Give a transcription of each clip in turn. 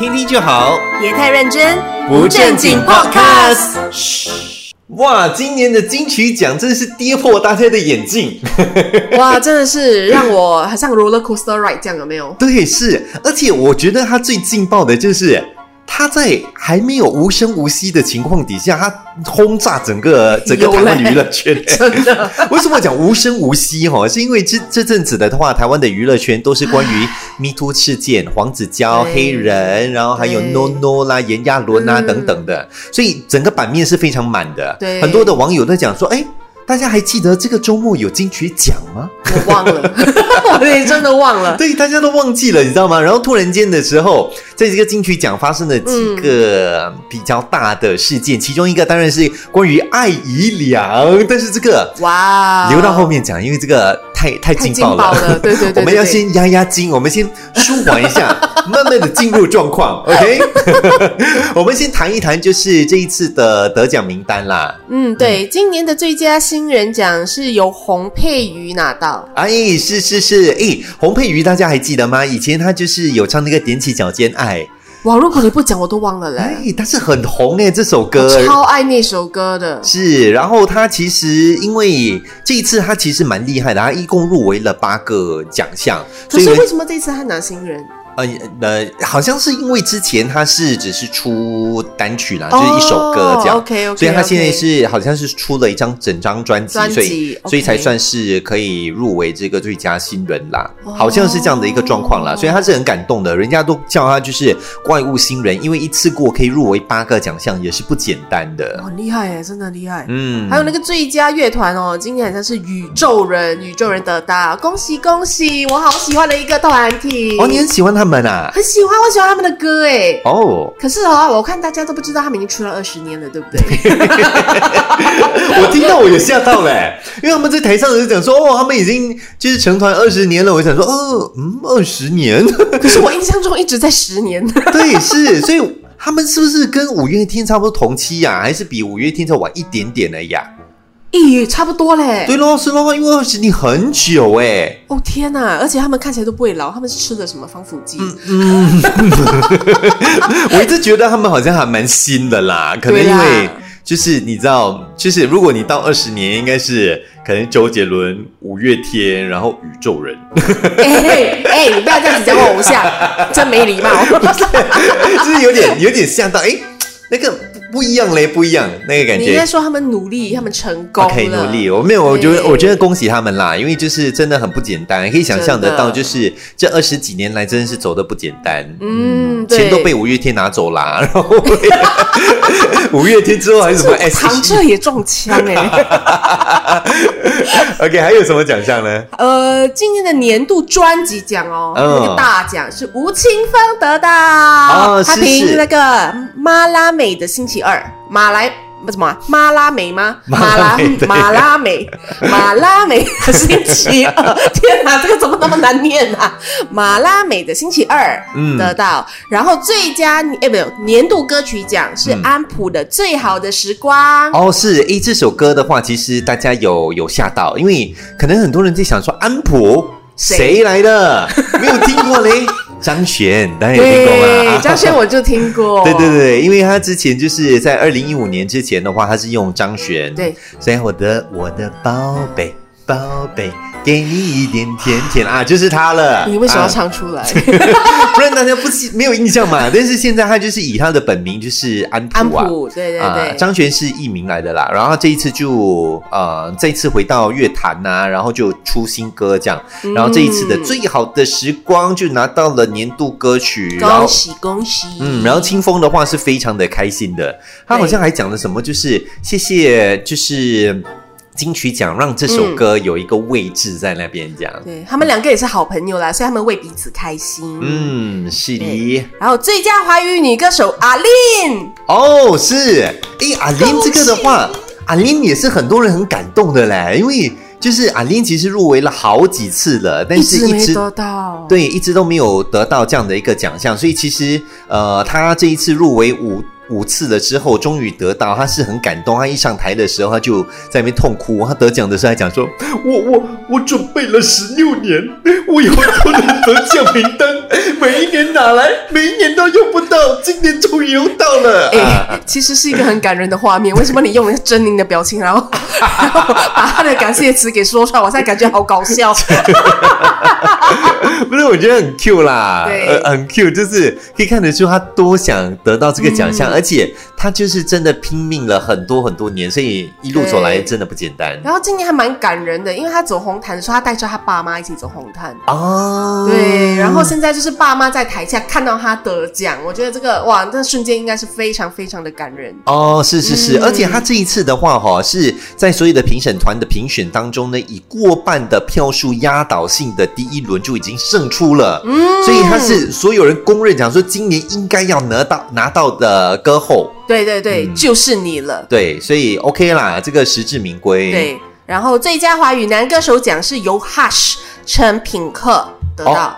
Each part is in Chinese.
听听就好，别太认真，不正经 Podcast。嘘，哇，今年的金曲奖真是跌破大家的眼镜。哇，真的是让我好像 roller coaster ride 这样，有没有？对，是，而且我觉得它最劲爆的就是。他在还没有无声无息的情况底下，他轰炸整个 整个台湾娱乐圈。真的？为什么讲无声无息？哈，是因为这这阵子的话，台湾的娱乐圈都是关于 Me Too 事件、黄子佼、黑人，然后还有 No No 啦、炎亚纶啊等等的，所以整个版面是非常满的。对，很多的网友在讲说，哎。大家还记得这个周末有金曲奖吗？我忘了，我也真的忘了。对，大家都忘记了，你知道吗？然后突然间的时候，在这个金曲奖发生了几个比较大的事件，其中一个当然是关于艾怡良，但是这个哇，留到后面讲，因为这个太太劲爆了。对对对，我们要先压压惊，我们先舒缓一下，慢慢的进入状况。OK，我们先谈一谈，就是这一次的得奖名单啦。嗯，对，今年的最佳新。新人奖是由洪佩瑜拿到，哎，是是是，哎，洪佩瑜大家还记得吗？以前他就是有唱那个《踮起脚尖爱》，哇，如果你不讲，我都忘了嘞。哎，但是很红哎，这首歌，超爱那首歌的。是，然后他其实因为这一次他其实蛮厉害的，他一共入围了八个奖项。可是为什么这次他拿新人？呃呃，好像是因为之前他是只是出单曲啦，就是一首歌这样，OK OK，所以他现在是好像是出了一张整张专辑，所以所以才算是可以入围这个最佳新人啦，好像是这样的一个状况啦，所以他是很感动的，人家都叫他就是怪物新人，因为一次过可以入围八个奖项也是不简单的，很厉害哎，真的厉害，嗯，还有那个最佳乐团哦，今年好像是宇宙人，宇宙人得到，恭喜恭喜，我好喜欢的一个团体，哦，你很喜欢他们。很喜欢，我喜欢他们的歌哎。哦，可是哦，我看大家都不知道他们已经出了二十年了，对不对？我听到我也吓到嘞，因为他们在台上就讲说，哦，他们已经就是成团二十年了。我想说，哦，嗯，二十年。可是我印象中一直在十年。对，是，所以他们是不是跟五月天差不多同期呀？还是比五月天再晚一点点的呀？咦，差不多嘞。对喽，是喽，因为二十年很久哎。哦天哪，而且他们看起来都不会老，他们是吃的什么防腐剂？嗯，我一直觉得他们好像还蛮新的啦，可能因为就是你知道，就是如果你到二十年，应该是可能周杰伦、五月天，然后宇宙人。哎哎，你不要这样子讲我偶像，真没礼貌。就是有点有点像到哎，那个。不一样嘞，不一样那个感觉。你应该说他们努力，他们成功可以努力，我没有，我觉得，我觉得恭喜他们啦，因为就是真的很不简单，可以想象得到，就是这二十几年来真的是走的不简单。嗯，钱都被五月天拿走啦，然后五月天之后还有什么？唐彻也中枪哎。OK，还有什么奖项呢？呃，今年的年度专辑奖哦，那个大奖是吴青峰得到，他凭那个妈拉美的星期。二马来不怎么马拉美吗？马拉马拉美马拉美的星期二，天哪，这个怎么那么难念啊？马拉美的星期二得到，然后最佳哎不有年度歌曲奖是安普的最好的时光哦，是诶，这首歌的话，其实大家有有吓到，因为可能很多人在想说安普谁来的，没有听过嘞。张悬，大家有听过吗？张悬我就听过。对对对，因为他之前就是在二零一五年之前的话，他是用张悬。对，所以我的我的宝贝宝贝。给你一点甜甜啊，就是他了。你为什么要唱出来？不然大家不没有印象嘛。但是现在他就是以他的本名，就是安普啊。安普，对对对。张悬是艺名来的啦。然后这一次就呃，这一次回到乐坛呐，然后就出新歌这样。然后这一次的最好的时光就拿到了年度歌曲。恭喜恭喜！嗯，然后清风的话是非常的开心的。他好像还讲了什么，就是谢谢，就是。金曲奖让这首歌有一个位置在那边，这样。对他们两个也是好朋友啦，所以他们为彼此开心。嗯，是的。然后最佳华语女歌手阿琳，哦，是。哎，阿琳这个的话，阿琳也是很多人很感动的嘞，因为就是阿琳其实入围了好几次了，但是一直得到，对，一直都没有得到这样的一个奖项，所以其实呃，她这一次入围五。五次了之后，终于得到，他是很感动。他一上台的时候，他就在那边痛哭。他得奖的时候还讲说：“我我我准备了十六年，我以后都能得奖名单，每一年拿来，每一年都用不到，今年终于用到了。”哎，其实是一个很感人的画面。为什么你用了狰狞的表情，然后 然后把他的感谢词给说出来？我现在感觉好搞笑。不是，我觉得很 Q 啦，对，很 Q，就是可以看得出他多想得到这个奖项，而且他就是真的拼命了很多很多年，所以一路走来真的不简单。然后今年还蛮感人的，因为他走红毯的时候，他带着他爸妈一起走红毯哦，对。然后现在就是爸妈在台下看到他得奖，我觉得这个哇，那瞬间应该是非常非常的感人哦。是是是，而且他这一次的话哈，是在所有的评审团的评选当中呢，以过半的票数压倒性的第一轮就已经胜出了，嗯，所以他是所有人公认讲说今年应该要拿到拿到的歌后，对对对，就是你了，对，所以 OK 啦，这个实至名归。对，然后最佳华语男歌手奖是由 Hush 陈品克得到。哦，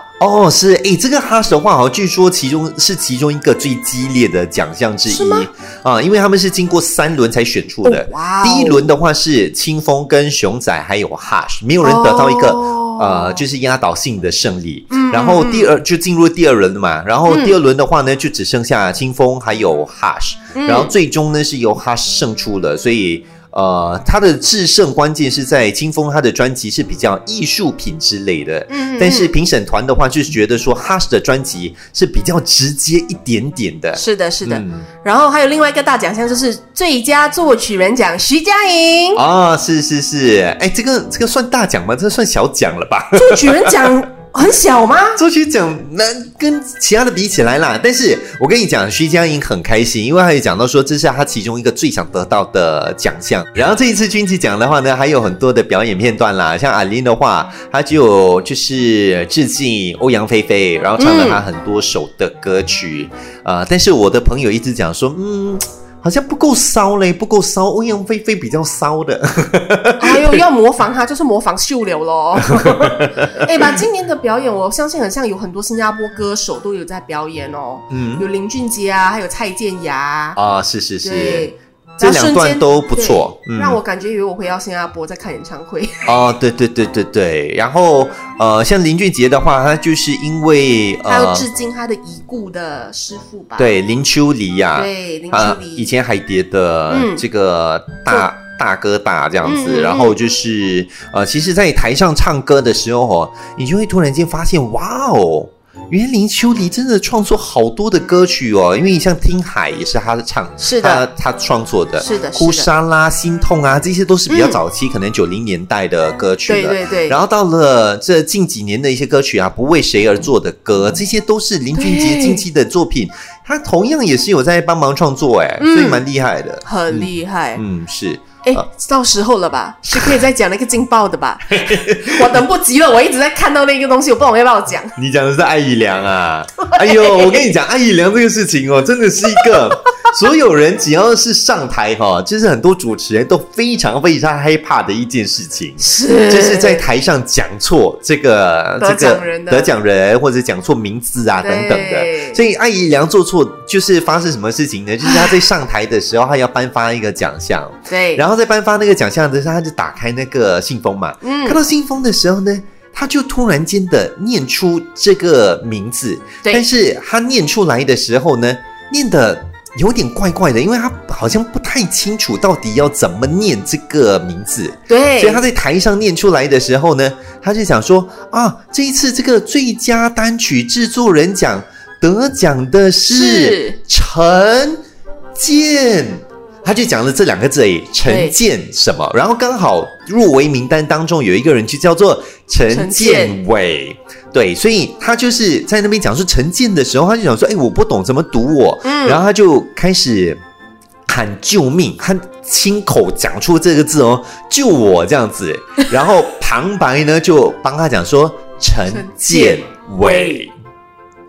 是诶，这个哈什的话，好像据说其中是其中一个最激烈的奖项之一。啊，因为他们是经过三轮才选出的。哇，第一轮的话是清风跟熊仔还有 Hush，没有人得到一个呃，就是压倒性的胜利。嗯，然后第二就进入第二轮了嘛，然后第二轮的话呢，就只剩下清风还有 Hush，然后最终呢是由 Hush 胜出了，所以。呃，他的制胜关键是在金峰，他的专辑是比较艺术品之类的。嗯，但是评审团的话，就是觉得说哈士的专辑是比较直接一点点的。是的，是的。然后还有另外一个大奖项，就是最佳作曲人奖，徐佳莹。啊，是是是，哎，这个这个算大奖吗？这算小奖了吧？作曲人奖。很小吗？作曲奖那跟其他的比起来啦，但是我跟你讲，徐佳莹很开心，因为他也讲到说这是他其中一个最想得到的奖项。然后这一次军旗奖的话呢，还有很多的表演片段啦，像阿琳的话，他就就是致敬欧阳菲菲，然后唱了他很多首的歌曲啊。但是我的朋友一直讲说，嗯。好像不够骚嘞，不够骚。欧阳菲菲比较骚的，哎呦要模仿他，就是模仿秀柳喽。哎，把今年的表演，我相信很像有很多新加坡歌手都有在表演哦。嗯，有林俊杰啊，还有蔡健雅啊，是是是。这两段都不错，让我感觉以为我回到新加坡在看演唱会。哦，对对对对对，然后呃，像林俊杰的话，他就是因为他要致敬他的已故的师傅吧？对，林秋离呀，对，林秋离以前海蝶的这个大大哥大这样子，然后就是呃，其实，在台上唱歌的时候哦，你就会突然间发现，哇哦。园林秋离真的创作好多的歌曲哦，因为你像《听海》也是他的唱，是的，他创作的，是的，哭沙拉、心痛啊，这些都是比较早期，可能九零年代的歌曲了。对对对。然后到了这近几年的一些歌曲啊，不为谁而作的歌，这些都是林俊杰近期的作品，他同样也是有在帮忙创作，哎，所以蛮厉害的，很厉害。嗯，是。哎，到时候了吧？是可以再讲那个劲爆的吧？我等不及了，我一直在看到那个东西，我不知道要不要讲。你讲的是艾怡良啊？哎呦，我跟你讲，艾怡良这个事情哦，真的是一个。所有人只要是上台哈，就是很多主持人都非常非常害怕的一件事情，是。就是在台上讲错这个这个得奖人或者讲错名字啊等等的。所以艾姨良做错就是发生什么事情呢？就是他在上台的时候，他要颁发一个奖项，对，然后在颁发那个奖项的时候，他就打开那个信封嘛，嗯，看到信封的时候呢，他就突然间的念出这个名字，但是他念出来的时候呢，念的。有点怪怪的，因为他好像不太清楚到底要怎么念这个名字。对，所以他在台上念出来的时候呢，他就想说啊，这一次这个最佳单曲制作人奖得奖的是陈建。他就讲了这两个字诶，陈建什么？然后刚好入围名单当中有一个人就叫做陈建伟，对，所以他就是在那边讲说陈建的时候，他就想说，哎，我不懂怎么读我，然后他就开始喊救命，他亲口讲出这个字哦，救我这样子，然后旁白呢就帮他讲说陈建伟，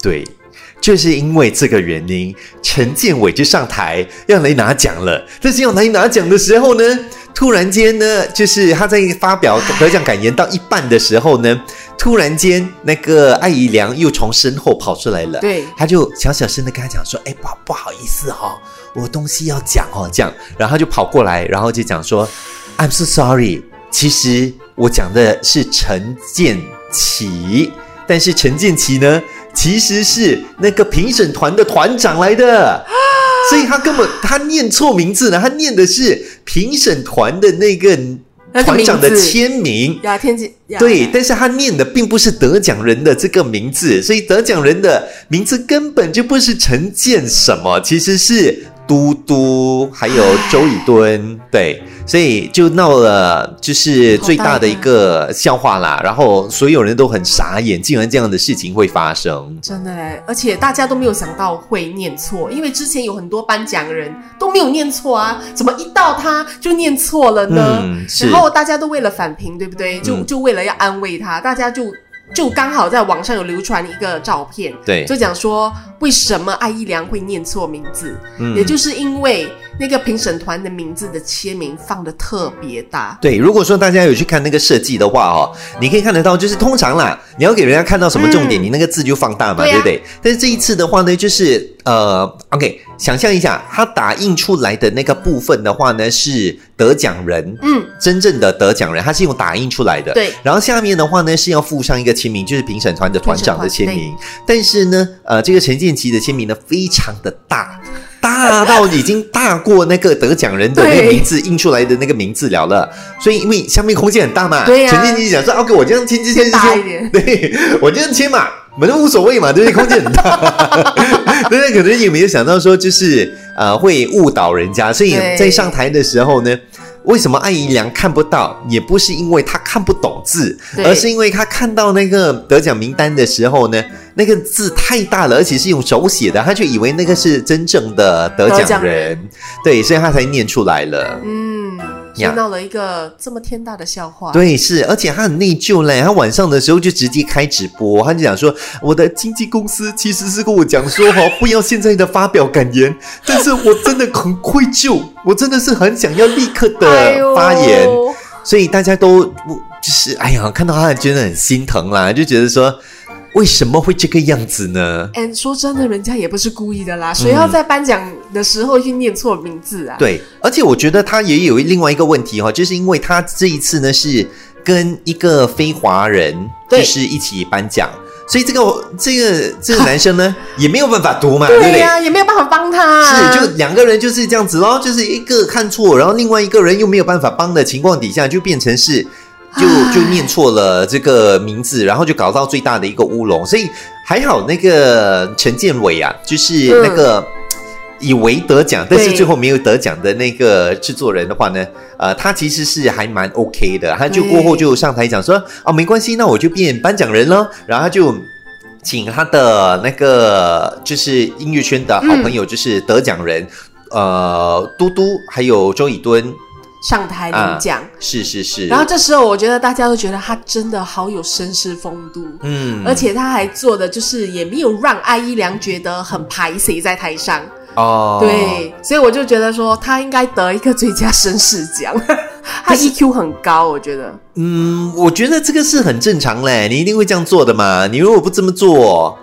对。就是因为这个原因，陈建伟就上台要来拿奖了。但是要来拿奖的时候呢，突然间呢，就是他在发表得奖感言到一半的时候呢。突然间，那个艾姨娘又从身后跑出来了。对，他就小小声的跟他讲说：“哎，不不好意思哈，我东西要讲哦，这样。”然后他就跑过来，然后就讲说：“I'm so sorry，其实我讲的是陈建奇，但是陈建奇呢，其实是那个评审团的团长来的，所以他根本他念错名字了，他念的是评审团的那个。”团长的签名，呀，天气对，但是他念的并不是得奖人的这个名字，所以得奖人的名字根本就不是陈建什么，其实是。嘟嘟，还有周以敦，对，所以就闹了，就是最大的一个笑话啦。然后所有人都很傻眼，竟然这样的事情会发生，真的嘞！而且大家都没有想到会念错，因为之前有很多颁奖人都没有念错啊，怎么一到他就念错了呢？然后大家都为了反评，对不对？就就为了要安慰他，大家就。就刚好在网上有流传一个照片，对，就讲说为什么艾依良会念错名字，嗯也就是因为那个评审团的名字的签名放的特别大。对，如果说大家有去看那个设计的话哦，你可以看得到，就是通常啦，你要给人家看到什么重点，你那个字就放大嘛，对不对？但是这一次的话呢，就是呃，OK，想象一下，它打印出来的那个部分的话呢是。得奖人，嗯，真正的得奖人，他是用打印出来的，对。然后下面的话呢，是要附上一个签名，就是评审团的团长的签名。但是呢，呃，这个陈建奇的签名呢，非常的大，大到已经大过那个得奖人的那个名字印出来的那个名字了了。所以因为下面空间很大嘛，对呀。陈建奇想说：“OK，我这样签签签签，对我这样签嘛，反正无所谓嘛，对不对？空间很大，对对？可能有没有想到说，就是呃，会误导人家，所以在上台的时候呢。”为什么艾怡良看不到？也不是因为他看不懂字，而是因为他看到那个得奖名单的时候呢，那个字太大了，而且是用手写的，他就以为那个是真正的得奖人，对，所以他才念出来了。嗯。听到了一个这么天大的笑话，对，是，而且他很内疚嘞。他晚上的时候就直接开直播，他就讲说：“我的经纪公司其实是跟我讲说，哈，不要现在的发表感言，但是我真的很愧疚，我真的是很想要立刻的发言，所以大家都就是哎呀，看到他觉得很心疼啦，就觉得说。”为什么会这个样子呢？嗯，说真的，人家也不是故意的啦。谁要在颁奖的时候去念错名字啊？对，而且我觉得他也有另外一个问题哈，就是因为他这一次呢是跟一个非华人就是一起颁奖，所以这个这个这个男生呢 也没有办法读嘛，对不对？也没有办法帮他。是，就两个人就是这样子咯，就是一个看错，然后另外一个人又没有办法帮的情况底下，就变成是。就就念错了这个名字，然后就搞到最大的一个乌龙，所以还好那个陈建伟啊，就是那个以为得奖，但是最后没有得奖的那个制作人的话呢，呃，他其实是还蛮 OK 的，他就过后就上台讲说，哦，没关系，那我就变颁奖人了，然后他就请他的那个就是音乐圈的好朋友，就是得奖人，呃，嘟嘟还有周以敦。上台领奖。是是是，然后这时候我觉得大家都觉得他真的好有绅士风度，嗯，而且他还做的就是也没有让艾依良觉得很排谁在台上。哦，对，所以我就觉得说他应该得一个最佳绅士奖，他 EQ 很高，我觉得，嗯，我觉得这个是很正常嘞，你一定会这样做的嘛，你如果不这么做。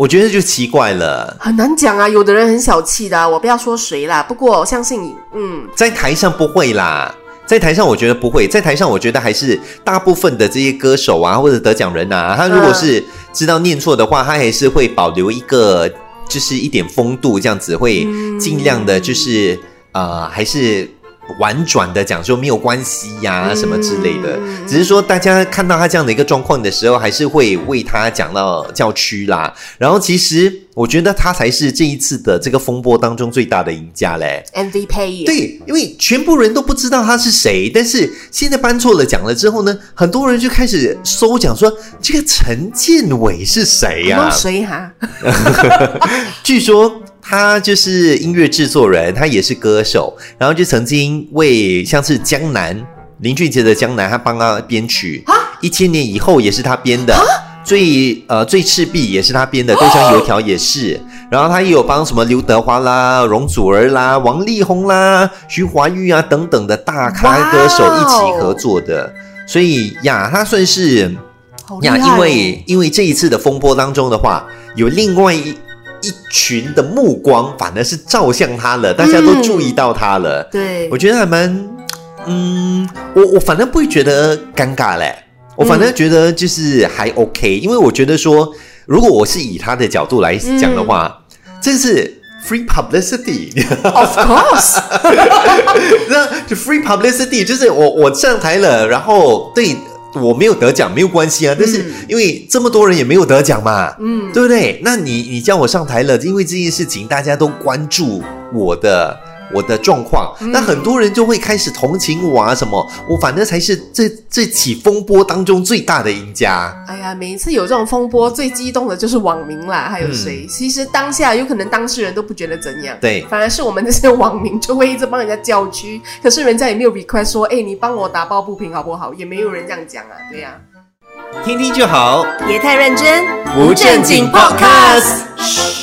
我觉得就奇怪了，很难讲啊。有的人很小气的，我不要说谁啦。不过我相信你，嗯，在台上不会啦，在台上我觉得不会，在台上我觉得还是大部分的这些歌手啊，或者得奖人啊，他如果是知道念错的话，他还是会保留一个，就是一点风度，这样子会尽量的，就是呃，还是。婉转的讲说没有关系呀，什么之类的，只是说大家看到他这样的一个状况的时候，还是会为他讲到叫屈啦。然后其实我觉得他才是这一次的这个风波当中最大的赢家嘞，MVP。对，因为全部人都不知道他是谁，但是现在颁错了奖了之后呢，很多人就开始搜讲说这个陈建伟是谁呀？谁哈？据说。他就是音乐制作人，他也是歌手，然后就曾经为像是江南林俊杰的江南，他帮他编曲啊，一千年以后也是他编的，最呃最赤壁也是他编的，豆浆油条也是，然后他也有帮什么刘德华啦、容祖儿啦、王力宏啦、徐怀钰啊等等的大咖歌手一起合作的，所以呀，他算是。呀，因为因为这一次的风波当中的话，有另外一一群的目光反而是照向他了，大家都注意到他了。对，我觉得还蛮，嗯，我我反正不会觉得尴尬嘞，我反正觉得就是还 OK，因为我觉得说，如果我是以他的角度来讲的话，这是。Free publicity，of course，那就 free publicity，就是我我上台了，然后对我没有得奖没有关系啊，但是因为这么多人也没有得奖嘛，嗯，对不对？那你你叫我上台了，因为这件事情大家都关注我的。我的状况，那很多人就会开始同情我啊，什么？我反正才是这这起风波当中最大的赢家。哎呀，每一次有这种风波，最激动的就是网民啦，还有谁？其实当下有可能当事人都不觉得怎样，对，反而是我们那些网民就会一直帮人家叫屈，可是人家也没有 request 说，哎，你帮我打抱不平好不好？也没有人这样讲啊，对呀。听听就好，别太认真，不正经 podcast。